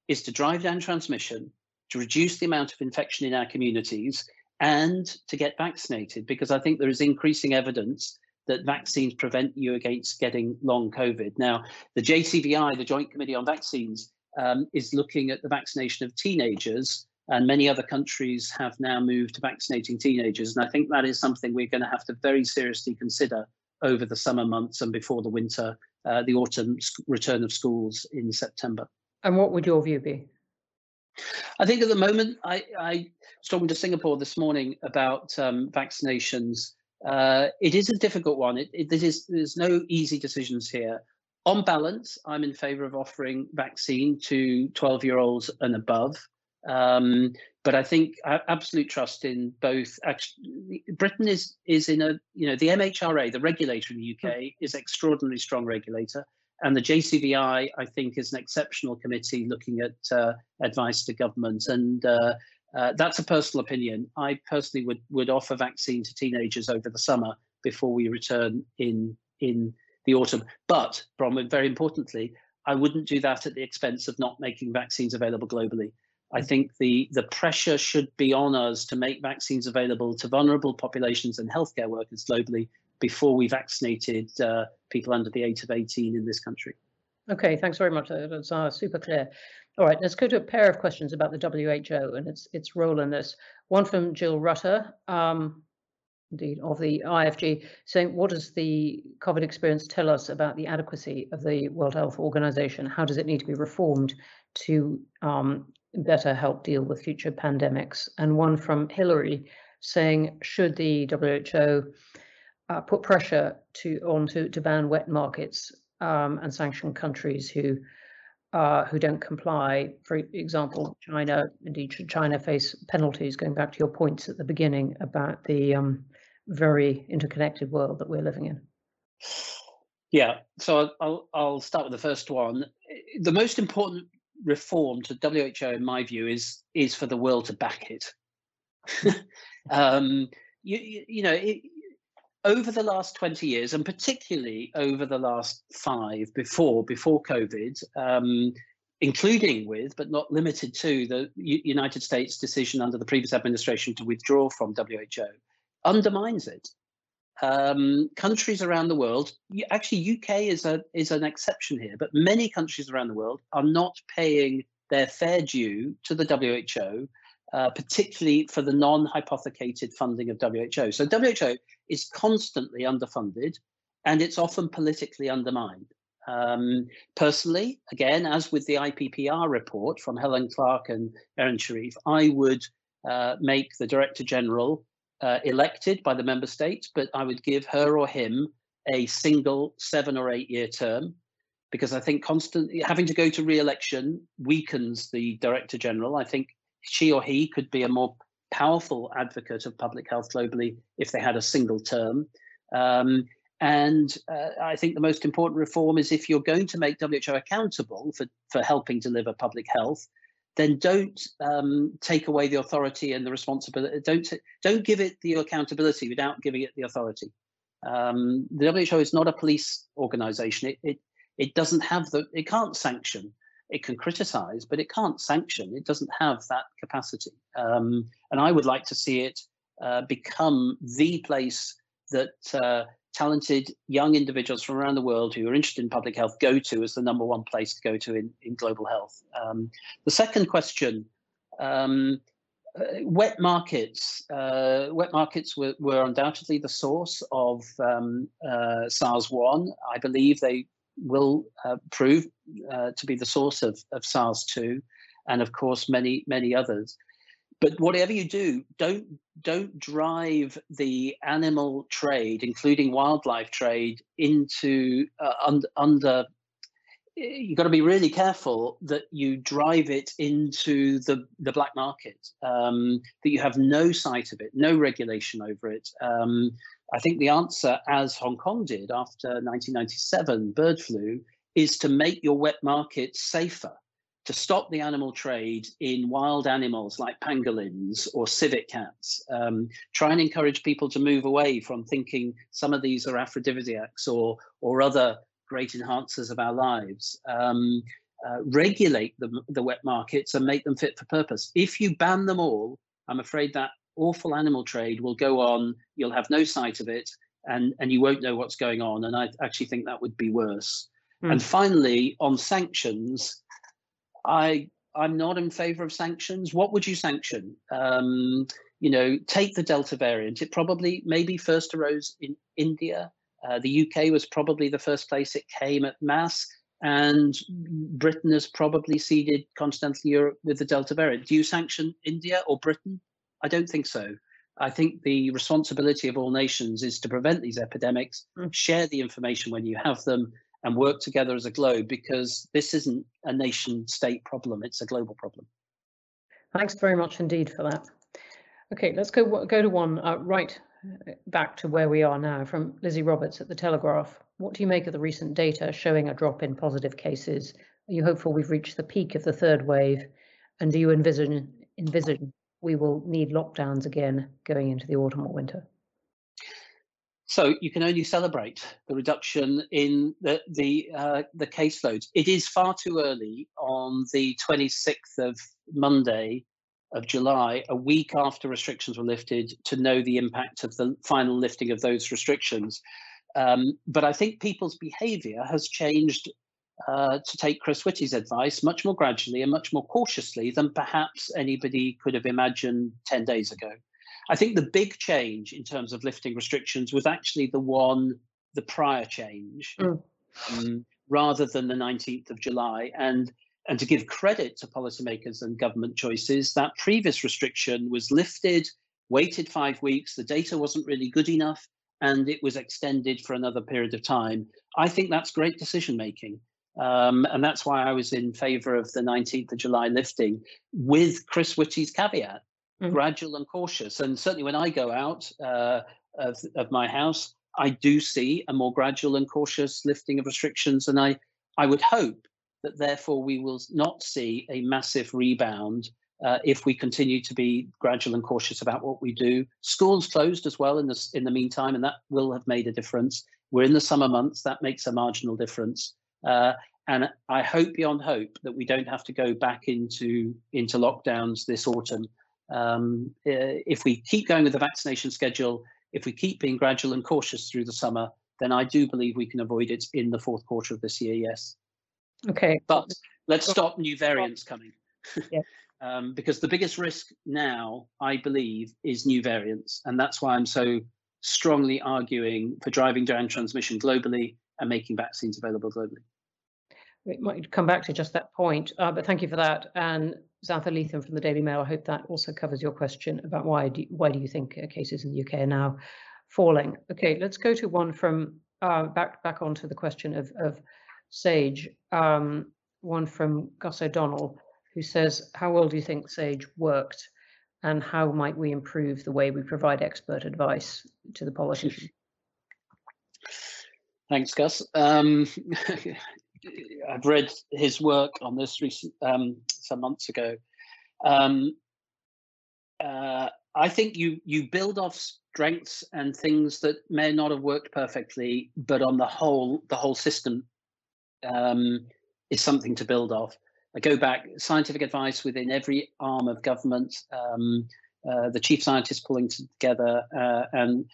is to drive down transmission, to reduce the amount of infection in our communities, and to get vaccinated. Because I think there is increasing evidence that vaccines prevent you against getting long COVID. Now, the JCVI, the Joint Committee on Vaccines, um, is looking at the vaccination of teenagers and many other countries have now moved to vaccinating teenagers. And I think that is something we're going to have to very seriously consider over the summer months and before the winter, uh, the autumn return of schools in September. And what would your view be? I think at the moment, I, I was talking to Singapore this morning about um, vaccinations. Uh, it is a difficult one. It, it, is, there's no easy decisions here. On balance, I'm in favour of offering vaccine to 12 year olds and above. Um, but I think absolute trust in both. Actually, Britain is is in a you know the MHRA, the regulator in the UK, mm. is extraordinarily strong regulator, and the JCVI I think is an exceptional committee looking at uh, advice to government. And uh, Uh, that's a personal opinion. I personally would would offer vaccine to teenagers over the summer before we return in in the autumn. But, Bronwen, very importantly, I wouldn't do that at the expense of not making vaccines available globally. I think the, the pressure should be on us to make vaccines available to vulnerable populations and healthcare workers globally before we vaccinated uh, people under the age of 18 in this country. Okay, thanks very much. That's uh, super clear. All right, let's go to a pair of questions about the WHO and its its role in this. One from Jill Rutter. Um, indeed, of the IFG, saying, what does the COVID experience tell us about the adequacy of the World Health Organization? How does it need to be reformed to um, better help deal with future pandemics? And one from Hillary saying, should the WHO uh, put pressure to on to, to ban wet markets um, and sanction countries who uh, who don't comply. For example, China, indeed, should China face penalties? Going back to your points at the beginning about the um, very interconnected world that we're living in? Yeah, so I'll, I'll start with the first one. The most important reform to WHO, in my view, is is for the world to back it. um, you, you know, it, over the last 20 years, and particularly over the last five before before COVID, um, including with but not limited to the U United States decision under the previous administration to withdraw from WHO, undermines it. Um, countries around the world, actually UK is a is an exception here, but many countries around the world are not paying their fair due to the WHO, uh, particularly for the non-hypothecated funding of WHO. So WHO is constantly underfunded, and it's often politically undermined. Um, personally, again, as with the IPPR report from Helen Clark and Ellen Sirleaf, I would uh, make the Director General uh, elected by the member states, but I would give her or him a single seven or eight year term because I think constantly having to go to re-election weakens the director general. I think she or he could be a more powerful advocate of public health globally if they had a single term. Um, and uh, I think the most important reform is if you're going to make WHO accountable for, for helping deliver public health, then don't um, take away the authority and the responsibility. Don't don't give it the accountability without giving it the authority. Um, the WHO is not a police organization. It, it it doesn't have the it can't sanction. It can criticize, but it can't sanction. It doesn't have that capacity. Um, and I would like to see it uh, become the place that uh, talented young individuals from around the world who are interested in public health go to as the number one place to go to in, in global health. Um, the second question, um, uh, wet markets. Uh, wet markets were, were, undoubtedly the source of um, uh, SARS-1. I believe they will uh, prove uh, to be the source of, of SARS-2 and of course many, many others but whatever you do, don't don't drive the animal trade, including wildlife trade, into uh, under, under you've got to be really careful that you drive it into the, the black market, um, that you have no sight of it, no regulation over it. Um, I think the answer, as Hong Kong did after 1997 bird flu, is to make your wet market safer to stop the animal trade in wild animals like pangolins or civet cats. Um, try and encourage people to move away from thinking some of these are aphrodisiacs or, or other great enhancers of our lives. Um, uh, regulate the, the wet markets and make them fit for purpose. If you ban them all, I'm afraid that awful animal trade will go on. You'll have no sight of it and, and you won't know what's going on. And I actually think that would be worse. Mm. And finally, on sanctions, I I'm not in favour of sanctions. What would you sanction? Um, you know, take the Delta variant. It probably maybe first arose in India. Uh, the UK was probably the first place it came at mass, and Britain has probably seeded continental Europe with the Delta variant. Do you sanction India or Britain? I don't think so. I think the responsibility of all nations is to prevent these epidemics, mm. share the information when you have them, and work together as a globe because this isn't a nation state problem, it's a global problem. Thanks very much indeed for that. Okay, let's go go to one uh, right uh, back to where we are now from Lizzie Roberts at the Telegraph. What do you make of the recent data showing a drop in positive cases? Are you hopeful we've reached the peak of the third wave? And do you envision envision we will need lockdowns again going into the autumn or winter? So you can only celebrate the reduction in the the uh, the caseloads. It is far too early on the 26th of Monday of July, a week after restrictions were lifted, to know the impact of the final lifting of those restrictions. Um, but I think people's behaviour has changed uh, to take Chris Whitty's advice much more gradually and much more cautiously than perhaps anybody could have imagined 10 days ago. I think the big change in terms of lifting restrictions was actually the one, the prior change, mm. um, rather than the 19th of July. And and to give credit to policymakers and government choices, that previous restriction was lifted, waited five weeks, the data wasn't really good enough, and it was extended for another period of time. I think that's great decision making. Um, and that's why I was in favour of the 19th of July lifting with Chris Whitty's caveat mm. gradual and cautious. And certainly when I go out uh, of, of my house, I do see a more gradual and cautious lifting of restrictions. And I, I would hope that therefore we will not see a massive rebound uh, if we continue to be gradual and cautious about what we do. Schools closed as well in the, in the meantime, and that will have made a difference. We're in the summer months, that makes a marginal difference. Uh, and I hope beyond hope that we don't have to go back into, into lockdowns this autumn um, if we keep going with the vaccination schedule, if we keep being gradual and cautious through the summer, then I do believe we can avoid it in the fourth quarter of this year, yes. Okay. But let's stop new variants coming. Yeah. um, because the biggest risk now, I believe, is new variants. And that's why I'm so strongly arguing for driving down transmission globally and making vaccines available globally. We might come back to just that point, uh, but thank you for that. And Xantha Leatham from the Daily Mail. I hope that also covers your question about why do why do you think uh, cases in the UK are now falling? Okay, let's go to one from uh, back back onto the question of of Sage. Um, one from Gus O'Donnell, who says, "How well do you think Sage worked, and how might we improve the way we provide expert advice to the politician?" Thanks, Gus. Um, I've read his work on this recent um, some months ago. Um, uh, I think you you build off strengths and things that may not have worked perfectly, but on the whole, the whole system um, is something to build off. I go back scientific advice within every arm of government, um, uh, the chief scientist pulling together, uh, and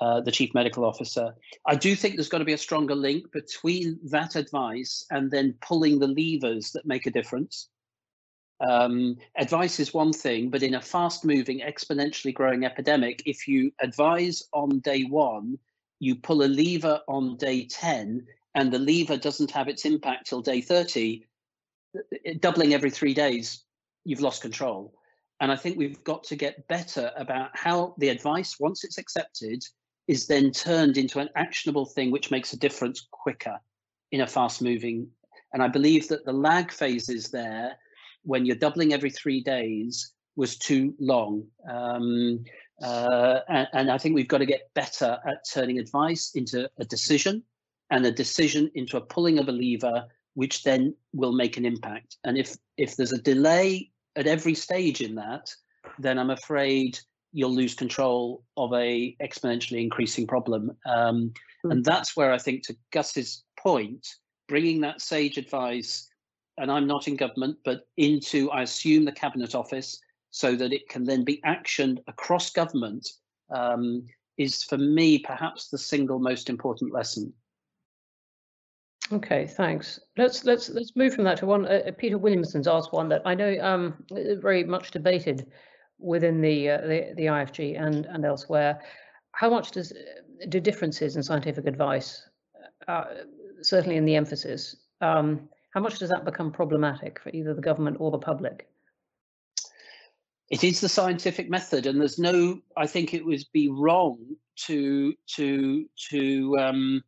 uh, the chief medical officer. I do think there's got to be a stronger link between that advice and then pulling the levers that make a difference. Um, advice is one thing, but in a fast moving, exponentially growing epidemic, if you advise on day one, you pull a lever on day 10, and the lever doesn't have its impact till day 30, doubling every three days, you've lost control. And I think we've got to get better about how the advice, once it's accepted, is then turned into an actionable thing which makes a difference quicker in a fast moving. And I believe that the lag phases there, when you're doubling every three days, was too long. Um, uh, and, and, I think we've got to get better at turning advice into a decision and a decision into a pulling of a lever, which then will make an impact. And if if there's a delay at every stage in that, then I'm afraid you'll lose control of a exponentially increasing problem. Um, mm. And that's where I think, to Gus's point, bringing that sage advice, and I'm not in government, but into, I assume, the Cabinet Office, so that it can then be actioned across government, um, is for me perhaps the single most important lesson. Okay, thanks. Let's let's let's move from that to one. Uh, Peter Williamson's asked one that I know um, very much debated within the, uh, the, the IFG and and elsewhere. How much does do differences in scientific advice, uh, certainly in the emphasis, um, how much does that become problematic for either the government or the public? It is the scientific method, and there's no. I think it would be wrong to to to um,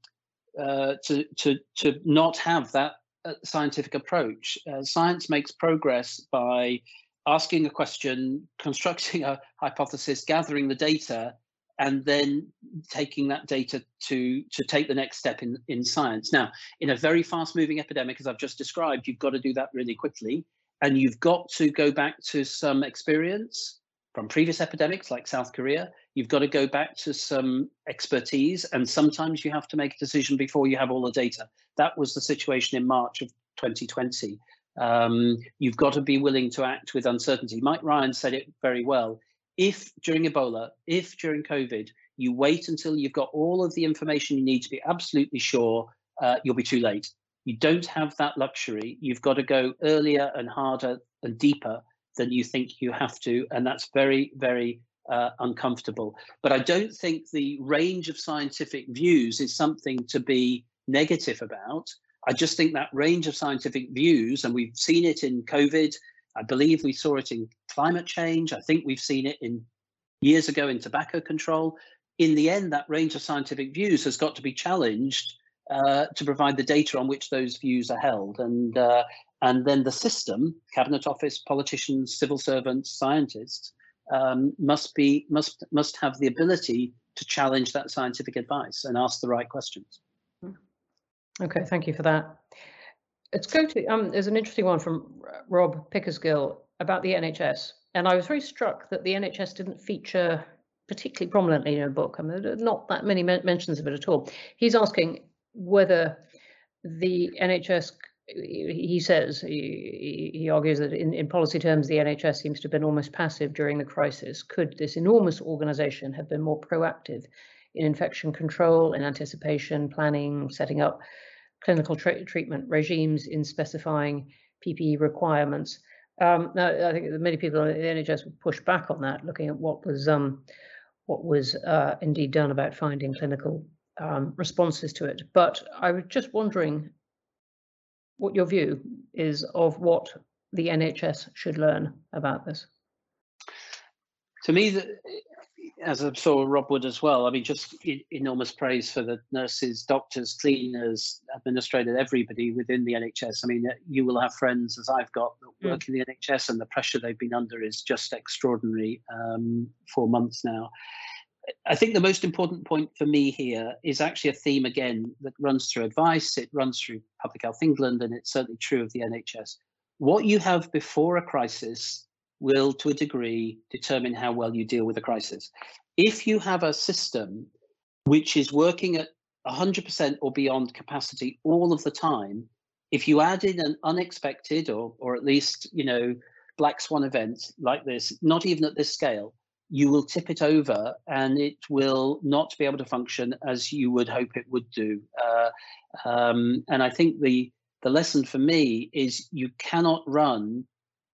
uh, to to to not have that uh, scientific approach. Uh, science makes progress by asking a question, constructing a hypothesis, gathering the data, and then taking that data to to take the next step in in science. Now, in a very fast moving epidemic, as I've just described, you've got to do that really quickly, and you've got to go back to some experience from previous epidemics like South Korea. You've got to go back to some expertise, and sometimes you have to make a decision before you have all the data. That was the situation in March of 2020. Um, you've got to be willing to act with uncertainty. Mike Ryan said it very well. If during Ebola, if during COVID, you wait until you've got all of the information you need to be absolutely sure, uh, you'll be too late. You don't have that luxury. You've got to go earlier and harder and deeper than you think you have to. And that's very, very uh, uncomfortable. But I don't think the range of scientific views is something to be negative about. I just think that range of scientific views, and we've seen it in COVID, I believe we saw it in climate change, I think we've seen it in years ago in tobacco control. In the end, that range of scientific views has got to be challenged uh, to provide the data on which those views are held. And uh, and then the system, cabinet office, politicians, civil servants, scientists, um, must be must must have the ability to challenge that scientific advice and ask the right questions. Okay, thank you for that. Let's go to um. There's an interesting one from Rob Pickersgill about the NHS, and I was very struck that the NHS didn't feature particularly prominently in a book. I mean, not that many mentions of it at all. He's asking whether the NHS he says, he, he argues that in, in policy terms, the NHS seems to have been almost passive during the crisis. Could this enormous organization have been more proactive in infection control, in anticipation, planning, setting up clinical treatment regimes, in specifying PPE requirements? Um, now, I think many people in the NHS would push back on that, looking at what was um, what was uh, indeed done about finding clinical um, responses to it. But I was just wondering what your view is of what the NHS should learn about this. To me, as I saw Rob Wood as well, I mean, just enormous praise for the nurses, doctors, cleaners, administrators, everybody within the NHS. I mean, you will have friends, as I've got, that mm. work mm. in the NHS, and the pressure they've been under is just extraordinary um, for months now. I think the most important point for me here is actually a theme again that runs through advice, it runs through Public Health England, and it's certainly true of the NHS. What you have before a crisis will, to a degree, determine how well you deal with a crisis. If you have a system which is working at 100% or beyond capacity all of the time, if you add in an unexpected or, or at least, you know, black swan event like this, not even at this scale, you will tip it over and it will not be able to function as you would hope it would do. Uh, um, and I think the the lesson for me is you cannot run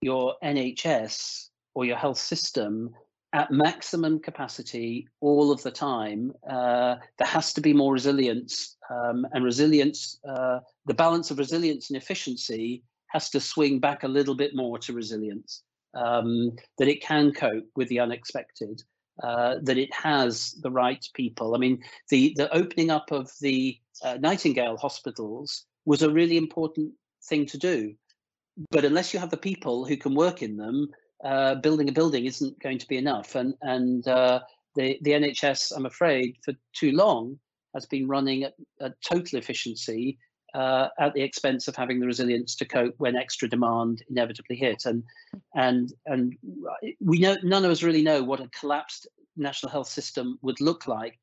your NHS or your health system at maximum capacity all of the time. Uh, there has to be more resilience um, and resilience, uh, the balance of resilience and efficiency has to swing back a little bit more to resilience um, that it can cope with the unexpected, uh, that it has the right people. I mean, the, the opening up of the uh, Nightingale hospitals was a really important thing to do. But unless you have the people who can work in them, uh, building a building isn't going to be enough. And, and uh, the, the NHS, I'm afraid, for too long has been running at, at total efficiency uh, at the expense of having the resilience to cope when extra demand inevitably hit. And and and we know none of us really know what a collapsed national health system would look like.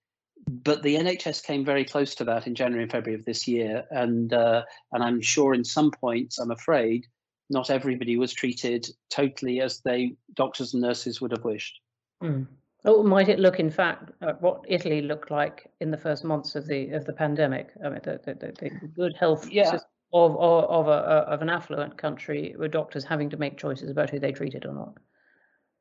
But the NHS came very close to that in January and February of this year, and uh, and I'm sure in some points, I'm afraid, not everybody was treated totally as they doctors and nurses would have wished. Mm. Oh, might it look, in fact, uh, what Italy looked like in the first months of the of the pandemic? I mean, the, the, the good health yeah. of of of, a, of an affluent country, with doctors having to make choices about who they treated or not.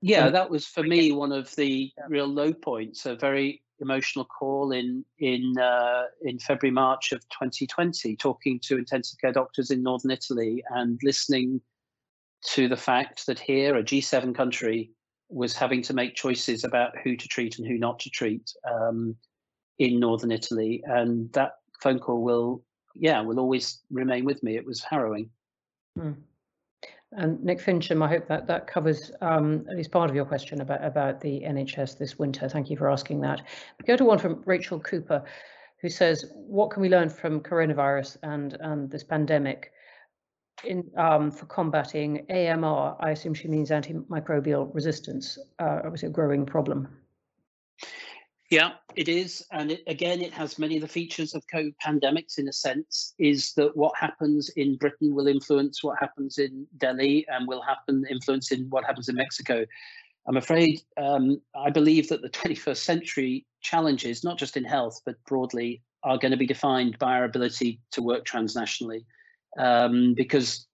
Yeah, that was for me one of the real low points. A very emotional call in in uh, in February March of 2020, talking to intensive care doctors in northern Italy and listening to the fact that here, a G7 country, was having to make choices about who to treat and who not to treat um, in northern Italy, and that phone call will, yeah, will always remain with me. It was harrowing. Hmm. And Nick Fincham, I hope that that covers um, at least part of your question about about the NHS this winter. Thank you for asking that. We go to one from Rachel Cooper, who says, "What can we learn from coronavirus and and this pandemic?" in, um, for combating AMR. I assume she means antimicrobial resistance, uh, obviously a growing problem. Yeah, it is. And it, again, it has many of the features of COVID pandemics in a sense, is that what happens in Britain will influence what happens in Delhi and will happen influence in what happens in Mexico. I'm afraid um, I believe that the 21st century challenges, not just in health, but broadly, are going to be defined by our ability to work transnationally. Um, because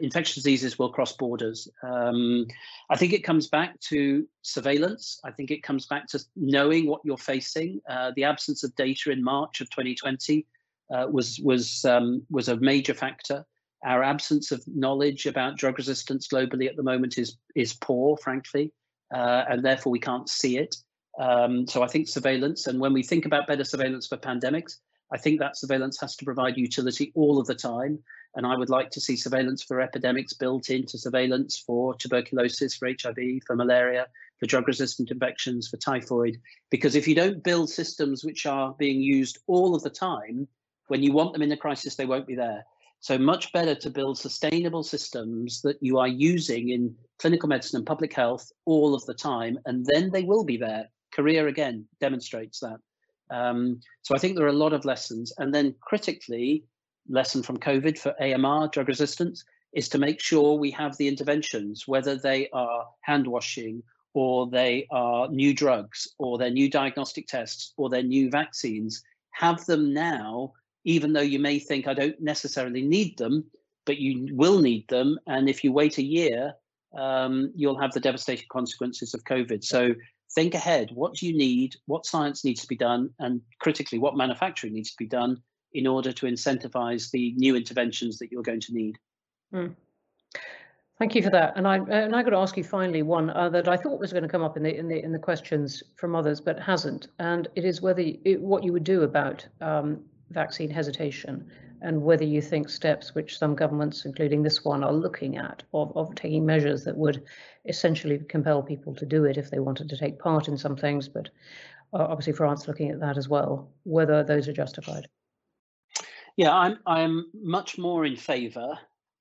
infectious diseases will cross borders. Um, I think it comes back to surveillance. I think it comes back to knowing what you're facing. Uh, the absence of data in March of 2020 uh, was was um, was a major factor. Our absence of knowledge about drug resistance globally at the moment is is poor, frankly, uh, and therefore we can't see it. Um, so I think surveillance, and when we think about better surveillance for pandemics, I think that surveillance has to provide utility all of the time. And I would like to see surveillance for epidemics built into surveillance for tuberculosis, for HIV, for malaria, for drug resistant infections, for typhoid. Because if you don't build systems which are being used all of the time, when you want them in a crisis, they won't be there. So much better to build sustainable systems that you are using in clinical medicine and public health all of the time, and then they will be there. Korea again demonstrates that. Um, so I think there are a lot of lessons. And then critically, lesson from COVID for AMR, drug resistance, is to make sure we have the interventions, whether they are hand washing or they are new drugs or they're new diagnostic tests or they're new vaccines, have them now, even though you may think I don't necessarily need them, but you will need them. And if you wait a year, um, you'll have the devastating consequences of COVID. So think ahead. What do you need? What science needs to be done? And critically, what manufacturing needs to be done in order to incentivize the new interventions that you're going to need. Mm. Thank you for that. And I and I got to ask you finally one uh, that I thought was going to come up in the in the in the questions from others, but hasn't. And it is whether what you would do about um, vaccine hesitation and whether you think steps which some governments, including this one, are looking at of, of taking measures that would essentially compel people to do it if they wanted to take part in some things, but uh, obviously France looking at that as well, whether those are justified. Yeah, I'm I'm much more in favour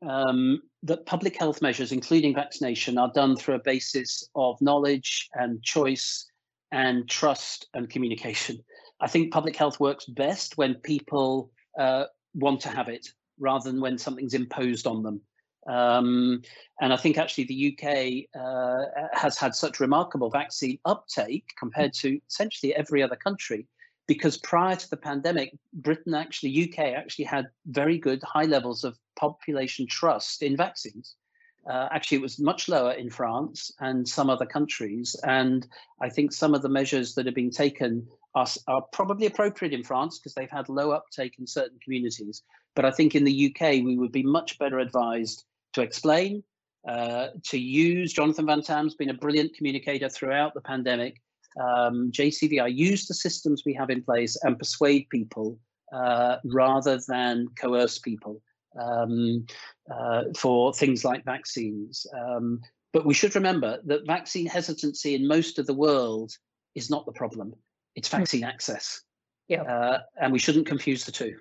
um, that public health measures, including vaccination, are done through a basis of knowledge and choice and trust and communication. I think public health works best when people uh, want to have it rather than when something's imposed on them. Um, and I think actually the UK uh, has had such remarkable vaccine uptake compared to essentially every other country because prior to the pandemic, Britain actually, UK actually had very good high levels of population trust in vaccines. Uh, actually, it was much lower in France and some other countries. And I think some of the measures that have been taken are, are probably appropriate in France because they've had low uptake in certain communities. But I think in the UK, we would be much better advised to explain, uh, to use. Jonathan Van Tam's been a brilliant communicator throughout the pandemic um, JCVI use the systems we have in place and persuade people uh, rather than coerce people um, uh, for things like vaccines. Um, but we should remember that vaccine hesitancy in most of the world is not the problem. It's hmm. vaccine access. Yeah. Uh, and we shouldn't confuse the two.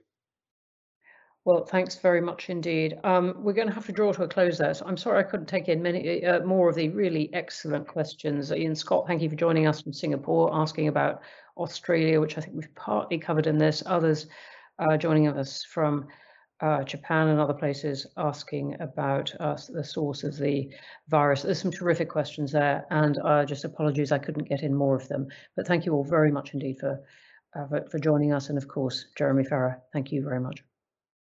Well, thanks very much indeed. Um, we're going to have to draw to a close there. So I'm sorry I couldn't take in many uh, more of the really excellent questions. Ian Scott, thank you for joining us from Singapore, asking about Australia, which I think we've partly covered in this. Others uh, joining us from uh, Japan and other places asking about uh, the source of the virus. There's some terrific questions there, and uh, just apologies I couldn't get in more of them. But thank you all very much indeed for, uh, for, for joining us, and of course, Jeremy Farrar, thank you very much.